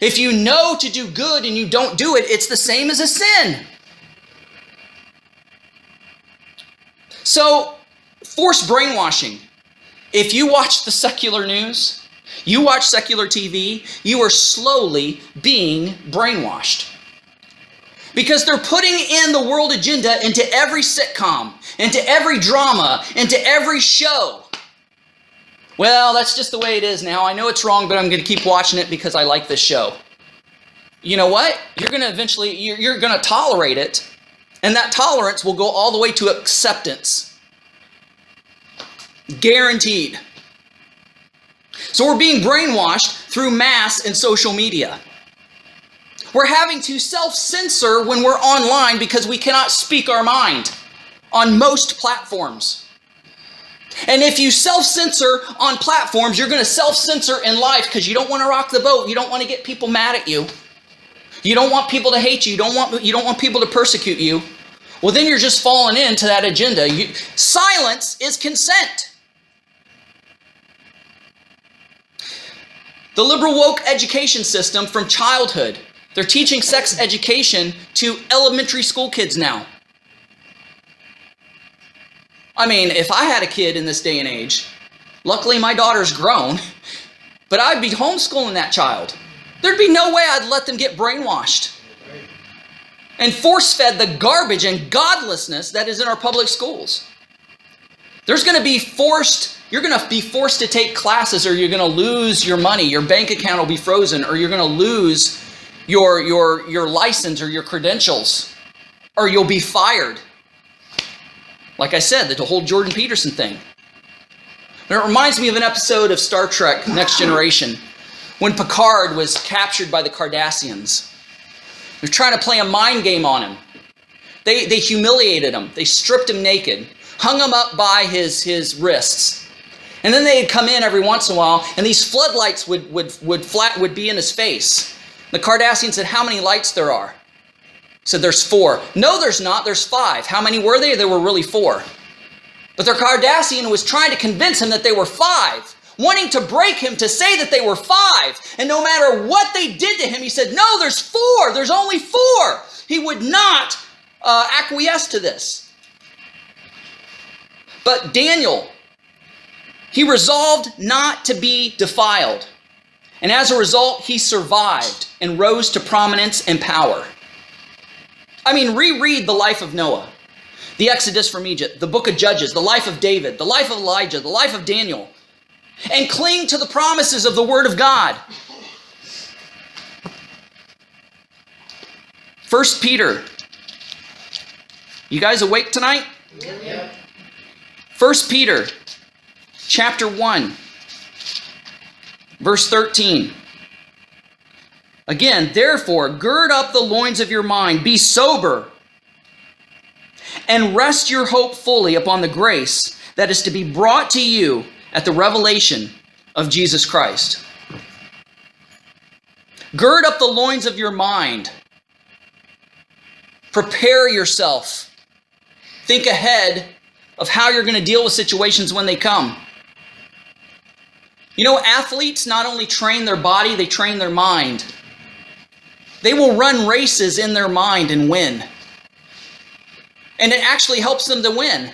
If you know to do good and you don't do it, it's the same as a sin. So, forced brainwashing. If you watch the secular news, you watch secular TV, you are slowly being brainwashed. Because they're putting in the world agenda into every sitcom, into every drama, into every show. Well, that's just the way it is now. I know it's wrong, but I'm going to keep watching it because I like this show. You know what? You're going to eventually, you're, you're going to tolerate it, and that tolerance will go all the way to acceptance. Guaranteed. So we're being brainwashed through mass and social media. We're having to self censor when we're online because we cannot speak our mind on most platforms. And if you self censor on platforms, you're going to self censor in life because you don't want to rock the boat. You don't want to get people mad at you. You don't want people to hate you. You don't want, you don't want people to persecute you. Well, then you're just falling into that agenda. You, silence is consent. The liberal woke education system from childhood, they're teaching sex education to elementary school kids now. I mean, if I had a kid in this day and age, luckily my daughter's grown, but I'd be homeschooling that child. There'd be no way I'd let them get brainwashed and force fed the garbage and godlessness that is in our public schools. There's going to be forced, you're going to be forced to take classes or you're going to lose your money. Your bank account will be frozen or you're going to lose your, your, your license or your credentials or you'll be fired. Like I said, the whole Jordan Peterson thing. And it reminds me of an episode of Star Trek Next Generation when Picard was captured by the Cardassians. They're trying to play a mind game on him. They, they humiliated him. They stripped him naked, hung him up by his, his wrists. And then they'd come in every once in a while, and these floodlights would, would, would, flat, would be in his face. The Cardassian said, How many lights there are? He said, There's four. No, there's not. There's five. How many were they? There were really four. But the Cardassian was trying to convince him that they were five wanting to break him to say that they were five. And no matter what they did to him, he said, No, there's four. There's only four. He would not uh, acquiesce to this. But Daniel, he resolved not to be defiled. And as a result, he survived and rose to prominence and power. I mean, reread the life of Noah, the Exodus from Egypt, the book of Judges, the life of David, the life of Elijah, the life of Daniel and cling to the promises of the Word of God. First Peter. You guys awake tonight? First Peter chapter 1 verse 13. Again, therefore, gird up the loins of your mind, be sober, and rest your hope fully upon the grace that is to be brought to you at the revelation of Jesus Christ. Gird up the loins of your mind. Prepare yourself. Think ahead of how you're going to deal with situations when they come. You know, athletes not only train their body, they train their mind. They will run races in their mind and win. And it actually helps them to win.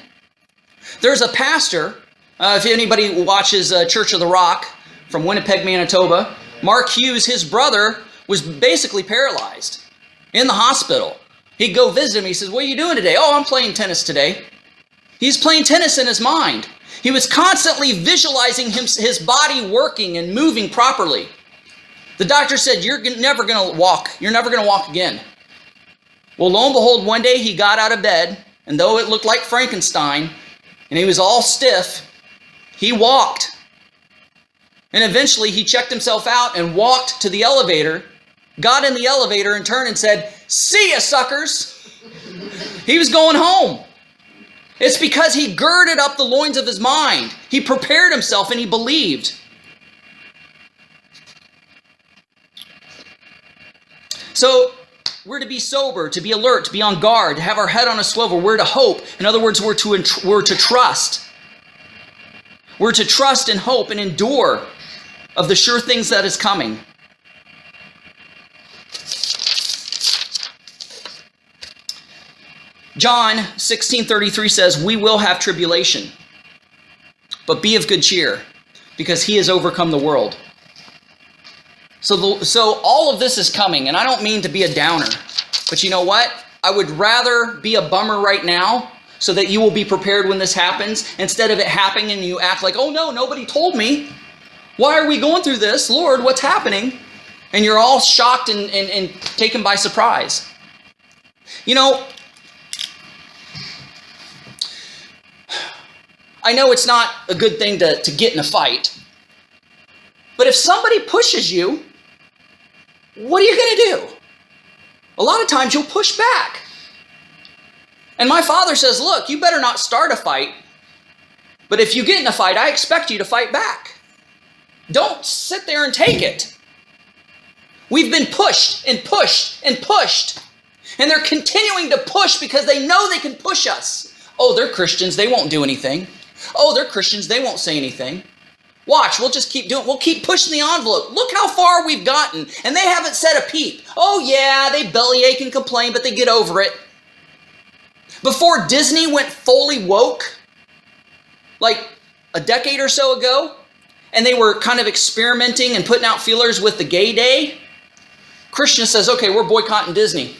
There's a pastor, uh, if anybody watches uh, Church of the Rock from Winnipeg, Manitoba, Mark Hughes, his brother, was basically paralyzed in the hospital. He'd go visit him. He says, What are you doing today? Oh, I'm playing tennis today. He's playing tennis in his mind. He was constantly visualizing him, his body working and moving properly. The doctor said, You're never going to walk. You're never going to walk again. Well, lo and behold, one day he got out of bed, and though it looked like Frankenstein, and he was all stiff, he walked. And eventually he checked himself out and walked to the elevator, got in the elevator and turned and said, See ya, suckers! he was going home. It's because he girded up the loins of his mind. He prepared himself and he believed. So, we're to be sober, to be alert, to be on guard, to have our head on a swivel. We're to hope. In other words, we're to, we're to trust. We're to trust and hope and endure of the sure things that is coming. John 16:33 says, "We will have tribulation, but be of good cheer, because he has overcome the world." So the, so all of this is coming, and I don't mean to be a downer, but you know what? I would rather be a bummer right now so that you will be prepared when this happens instead of it happening and you act like, "Oh no, nobody told me." Why are we going through this? Lord, what's happening? And you're all shocked and, and, and taken by surprise. You know, I know it's not a good thing to, to get in a fight, but if somebody pushes you, what are you going to do? A lot of times you'll push back. And my father says, Look, you better not start a fight, but if you get in a fight, I expect you to fight back. Don't sit there and take it. We've been pushed and pushed and pushed. And they're continuing to push because they know they can push us. Oh, they're Christians. They won't do anything. Oh, they're Christians. They won't say anything. Watch, we'll just keep doing We'll keep pushing the envelope. Look how far we've gotten. And they haven't said a peep. Oh, yeah, they bellyache and complain, but they get over it. Before Disney went fully woke, like a decade or so ago, and they were kind of experimenting and putting out feelers with the gay day, Christian says, okay, we're boycotting Disney.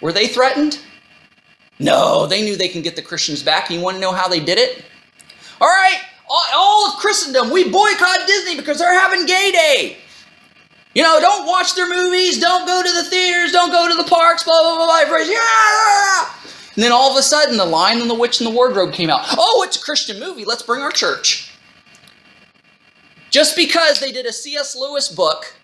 Were they threatened? No, they knew they can get the Christians back. You want to know how they did it? All right, all of Christendom, we boycott Disney because they're having gay day. You know, don't watch their movies, don't go to the theaters, don't go to the parks, blah, blah, blah, blah. Yeah! And then all of a sudden, The Lion and the Witch and the Wardrobe came out. Oh, it's a Christian movie. Let's bring our church. Just because they did a C.S. Lewis book,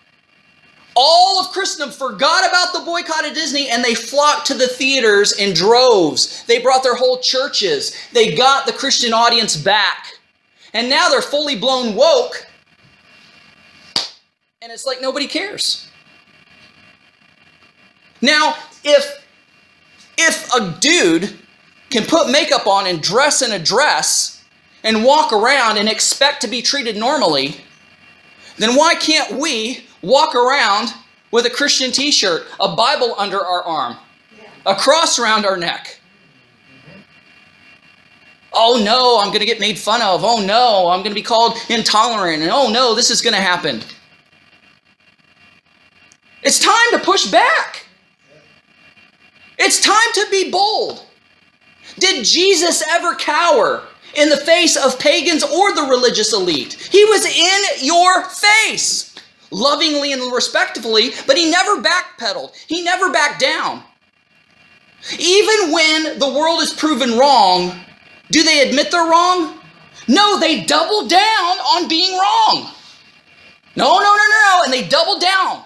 all of Christendom forgot about the boycott of Disney and they flocked to the theaters in droves. They brought their whole churches. They got the Christian audience back. And now they're fully blown woke. And it's like nobody cares. Now, if if a dude can put makeup on and dress in a dress and walk around and expect to be treated normally, then why can't we walk around with a Christian t shirt, a Bible under our arm, a cross around our neck? Oh no, I'm going to get made fun of. Oh no, I'm going to be called intolerant. And oh no, this is going to happen. It's time to push back. It's time to be bold. Did Jesus ever cower? in the face of pagans or the religious elite. He was in your face, lovingly and respectfully, but he never backpedaled. He never backed down. Even when the world is proven wrong, do they admit they're wrong? No, they double down on being wrong. No, no, no, no, no. And they double down.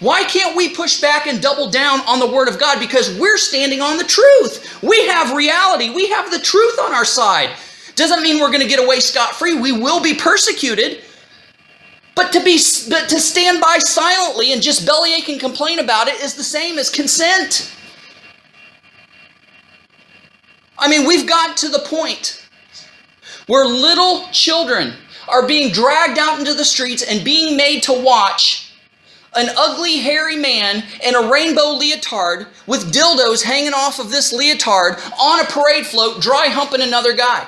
Why can't we push back and double down on the Word of God? Because we're standing on the truth. We have reality. We have the truth on our side. Doesn't mean we're going to get away scot free. We will be persecuted. But to be but to stand by silently and just bellyache and complain about it is the same as consent. I mean, we've got to the point where little children are being dragged out into the streets and being made to watch an ugly, hairy man in a rainbow leotard with dildos hanging off of this leotard on a parade float, dry humping another guy.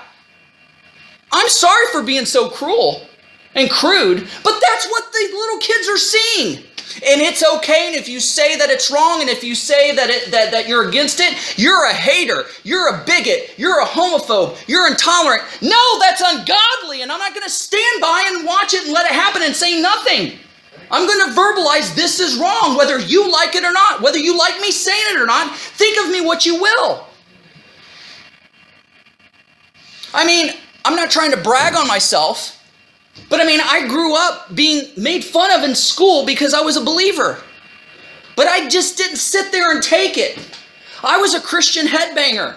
I'm sorry for being so cruel and crude, but that's what the little kids are seeing. And it's okay, and if you say that it's wrong, and if you say that, it, that, that you're against it, you're a hater, you're a bigot, you're a homophobe, you're intolerant. No, that's ungodly, and I'm not going to stand by and watch it and let it happen and say nothing. I'm going to verbalize this is wrong, whether you like it or not, whether you like me saying it or not. Think of me what you will. I mean, I'm not trying to brag on myself. But I mean, I grew up being made fun of in school because I was a believer. But I just didn't sit there and take it. I was a Christian headbanger,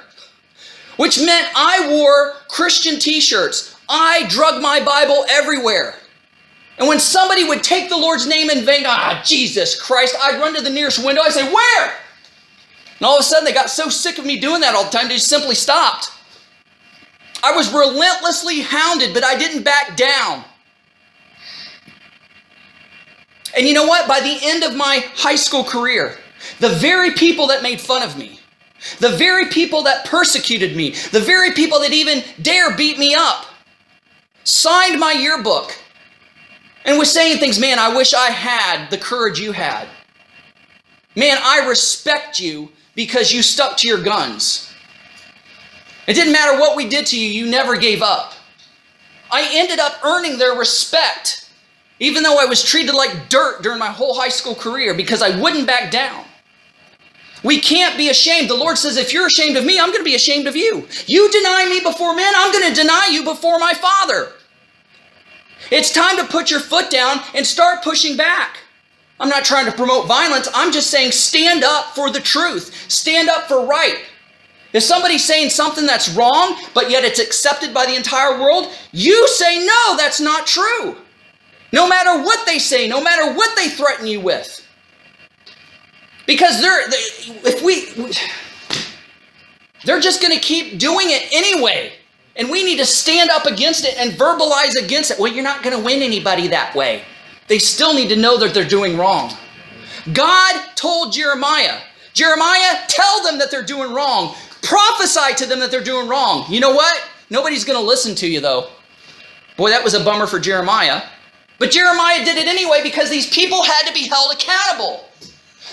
which meant I wore Christian t shirts. I drug my Bible everywhere. And when somebody would take the Lord's name in vain, ah, Jesus Christ, I'd run to the nearest window. I'd say, Where? And all of a sudden, they got so sick of me doing that all the time, they just simply stopped. I was relentlessly hounded, but I didn't back down. And you know what? By the end of my high school career, the very people that made fun of me, the very people that persecuted me, the very people that even dare beat me up, signed my yearbook and was saying things, man, I wish I had the courage you had. Man, I respect you because you stuck to your guns. It didn't matter what we did to you, you never gave up. I ended up earning their respect even though I was treated like dirt during my whole high school career because I wouldn't back down. We can't be ashamed. The Lord says, if you're ashamed of me, I'm going to be ashamed of you. You deny me before men, I'm going to deny you before my Father. It's time to put your foot down and start pushing back. I'm not trying to promote violence. I'm just saying stand up for the truth, stand up for right. If somebody's saying something that's wrong, but yet it's accepted by the entire world, you say, no, that's not true. No matter what they say, no matter what they threaten you with. Because they're, they, if we, they're just going to keep doing it anyway. And we need to stand up against it and verbalize against it. Well, you're not going to win anybody that way. They still need to know that they're doing wrong. God told Jeremiah, Jeremiah, tell them that they're doing wrong. Prophesy to them that they're doing wrong. You know what? Nobody's going to listen to you, though. Boy, that was a bummer for Jeremiah. But Jeremiah did it anyway because these people had to be held accountable.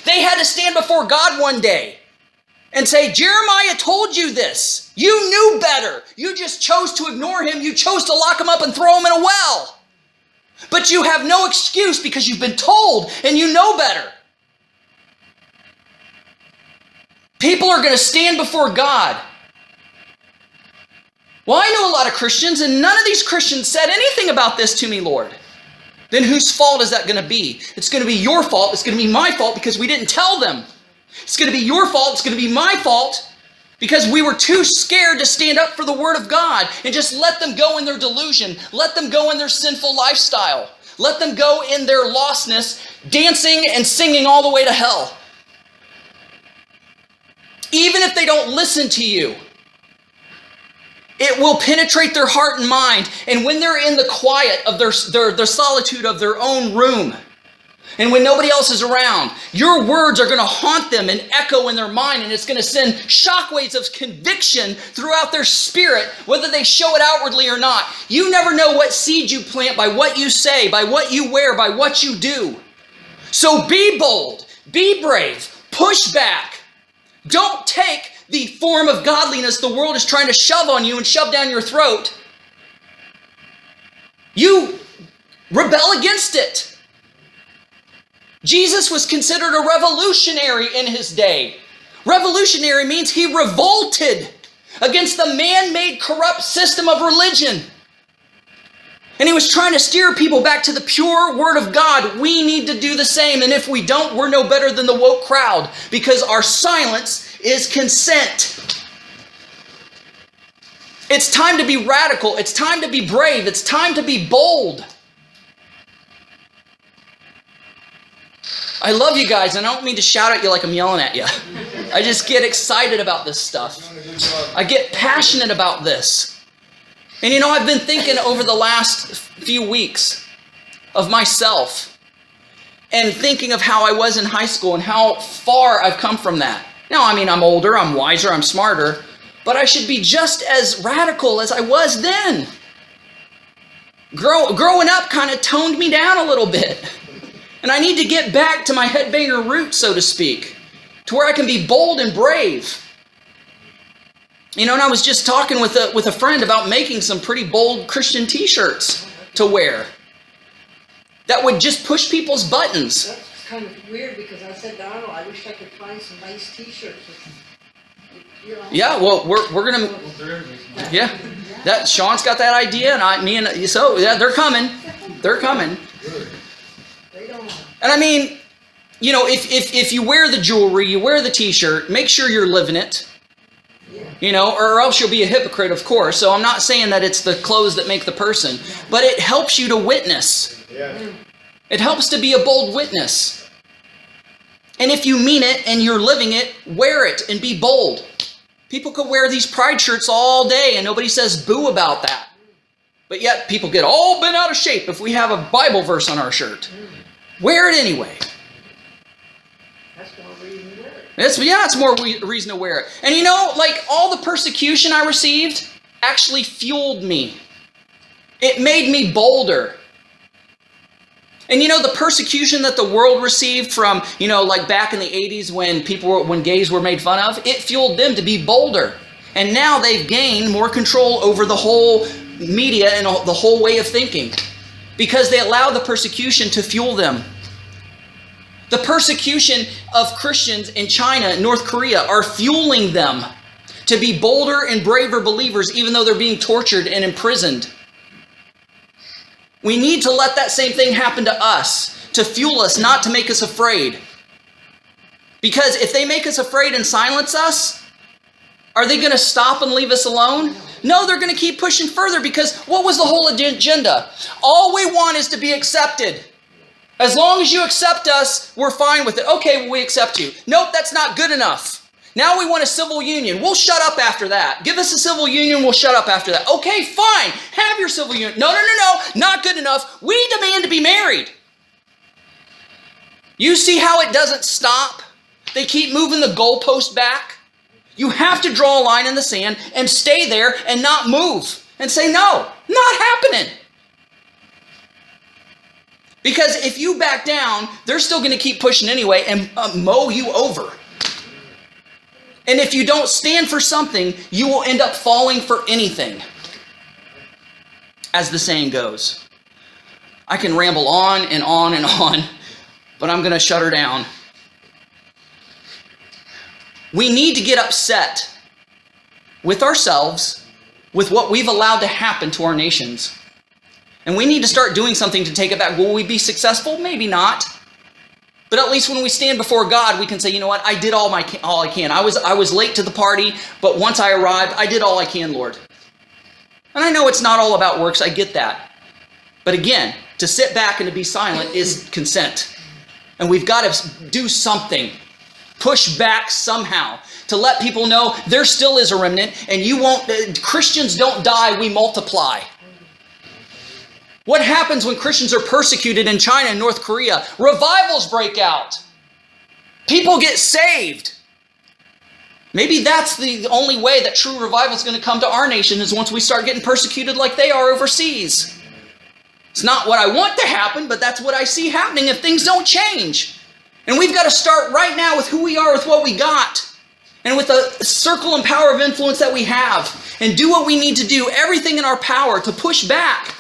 They had to stand before God one day and say, Jeremiah told you this. You knew better. You just chose to ignore him. You chose to lock him up and throw him in a well. But you have no excuse because you've been told and you know better. People are going to stand before God. Well, I know a lot of Christians, and none of these Christians said anything about this to me, Lord then whose fault is that going to be? It's going to be your fault. It's going to be my fault because we didn't tell them. It's going to be your fault. It's going to be my fault because we were too scared to stand up for the Word of God and just let them go in their delusion, let them go in their sinful lifestyle, let them go in their lostness, dancing and singing all the way to hell. Even if they don't listen to you, it will penetrate their heart and mind. And when they're in the quiet of their, their, their solitude of their own room, and when nobody else is around, your words are going to haunt them and echo in their mind, and it's going to send shockwaves of conviction throughout their spirit, whether they show it outwardly or not. You never know what seed you plant by what you say, by what you wear, by what you do. So be bold, be brave, push back. Don't take the form of godliness the world is trying to shove on you and shove down your throat, you rebel against it. Jesus was considered a revolutionary in his day. Revolutionary means he revolted against the man made corrupt system of religion. And he was trying to steer people back to the pure Word of God. We need to do the same. And if we don't, we're no better than the woke crowd because our silence is consent. It's time to be radical. It's time to be brave. It's time to be bold. I love you guys, and I don't mean to shout at you like I'm yelling at you. I just get excited about this stuff. I get passionate about this. And you know, I've been thinking over the last few weeks of myself and thinking of how I was in high school and how far I've come from that. Now, I mean, I'm older, I'm wiser, I'm smarter, but I should be just as radical as I was then. Grow, growing up kind of toned me down a little bit. And I need to get back to my headbanger roots, so to speak, to where I can be bold and brave. You know, and I was just talking with a, with a friend about making some pretty bold Christian t shirts to wear that would just push people's buttons. That's kind of weird because I said, Donald, I wish I could find some nice t-shirts. You know, Yeah, well, we're, we're gonna, yeah, that Sean's got that idea, and I, me and so yeah, they're coming, they're coming. They don't know. And I mean, you know, if if if you wear the jewelry, you wear the T-shirt, make sure you're living it. You know, or else you'll be a hypocrite, of course. So I'm not saying that it's the clothes that make the person, but it helps you to witness. It helps to be a bold witness. And if you mean it and you're living it, wear it and be bold. People could wear these pride shirts all day and nobody says boo about that. But yet people get all bent out of shape if we have a Bible verse on our shirt. Wear it anyway. That's one reason to wear it. It's, yeah, it's more re- reason to wear it. And you know, like all the persecution I received actually fueled me. It made me bolder. And you know the persecution that the world received from, you know, like back in the 80s when people were, when gays were made fun of, it fueled them to be bolder. And now they've gained more control over the whole media and the whole way of thinking because they allow the persecution to fuel them. The persecution of Christians in China North Korea are fueling them to be bolder and braver believers, even though they're being tortured and imprisoned. We need to let that same thing happen to us, to fuel us, not to make us afraid. Because if they make us afraid and silence us, are they going to stop and leave us alone? No, they're going to keep pushing further because what was the whole agenda? All we want is to be accepted. As long as you accept us, we're fine with it. Okay, we accept you. Nope, that's not good enough. Now we want a civil union. We'll shut up after that. Give us a civil union, we'll shut up after that. Okay, fine. Have your civil union. No, no, no, no. Not good enough. We demand to be married. You see how it doesn't stop? They keep moving the goalpost back. You have to draw a line in the sand and stay there and not move and say, no, not happening. Because if you back down, they're still going to keep pushing anyway and uh, mow you over. And if you don't stand for something, you will end up falling for anything. As the saying goes. I can ramble on and on and on, but I'm going to shut her down. We need to get upset with ourselves, with what we've allowed to happen to our nations. And we need to start doing something to take it back. Will we be successful? Maybe not. But at least when we stand before God, we can say, you know what? I did all my all I can. I was I was late to the party, but once I arrived, I did all I can, Lord. And I know it's not all about works. I get that. But again, to sit back and to be silent is consent. And we've got to do something. Push back somehow to let people know there still is a remnant and you won't uh, Christians don't die, we multiply. What happens when Christians are persecuted in China and North Korea? Revivals break out. People get saved. Maybe that's the only way that true revival is going to come to our nation is once we start getting persecuted like they are overseas. It's not what I want to happen, but that's what I see happening if things don't change. And we've got to start right now with who we are, with what we got, and with the circle and power of influence that we have, and do what we need to do, everything in our power to push back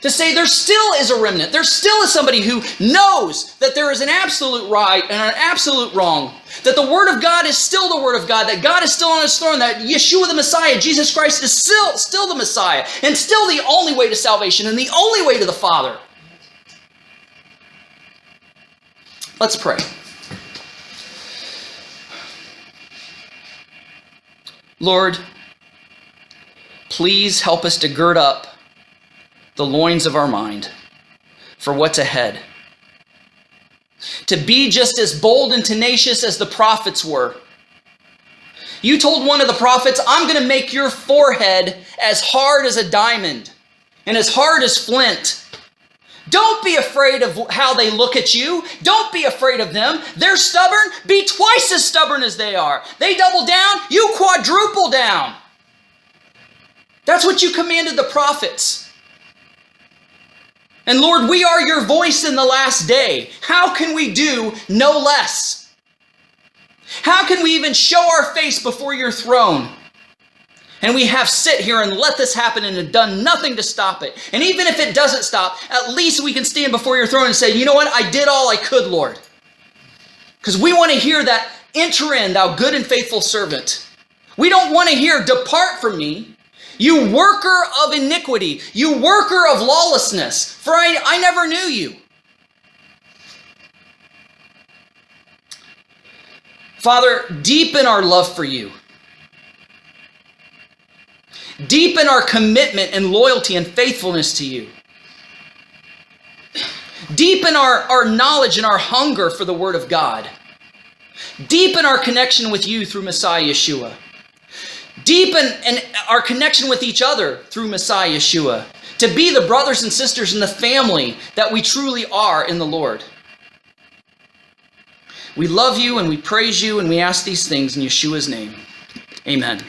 to say there still is a remnant. There still is somebody who knows that there is an absolute right and an absolute wrong. That the Word of God is still the Word of God. That God is still on His throne. That Yeshua the Messiah, Jesus Christ, is still, still the Messiah and still the only way to salvation and the only way to the Father. Let's pray. Lord, please help us to gird up the loins of our mind for what's ahead. to be just as bold and tenacious as the prophets were. You told one of the prophets, I'm going to make your forehead as hard as a diamond and as hard as flint. Don't be afraid of how they look at you. Don't be afraid of them. They're stubborn. Be twice as stubborn as they are. They double down, you quadruple down. That's what you commanded the prophets. And Lord, we are your voice in the last day. How can we do no less? How can we even show our face before your throne? And we have sit here and let this happen and have done nothing to stop it. And even if it doesn't stop, at least we can stand before your throne and say, you know what? I did all I could, Lord. Because we want to hear that, enter in, thou good and faithful servant. We don't want to hear, depart from me, you worker of iniquity, you worker of lawlessness, for I, I never knew you. Father, deepen our love for you. Deepen our commitment and loyalty and faithfulness to you. Deepen our, our knowledge and our hunger for the Word of God. Deepen our connection with you through Messiah Yeshua. Deepen and our connection with each other through Messiah Yeshua. To be the brothers and sisters in the family that we truly are in the Lord. We love you and we praise you and we ask these things in Yeshua's name. Amen.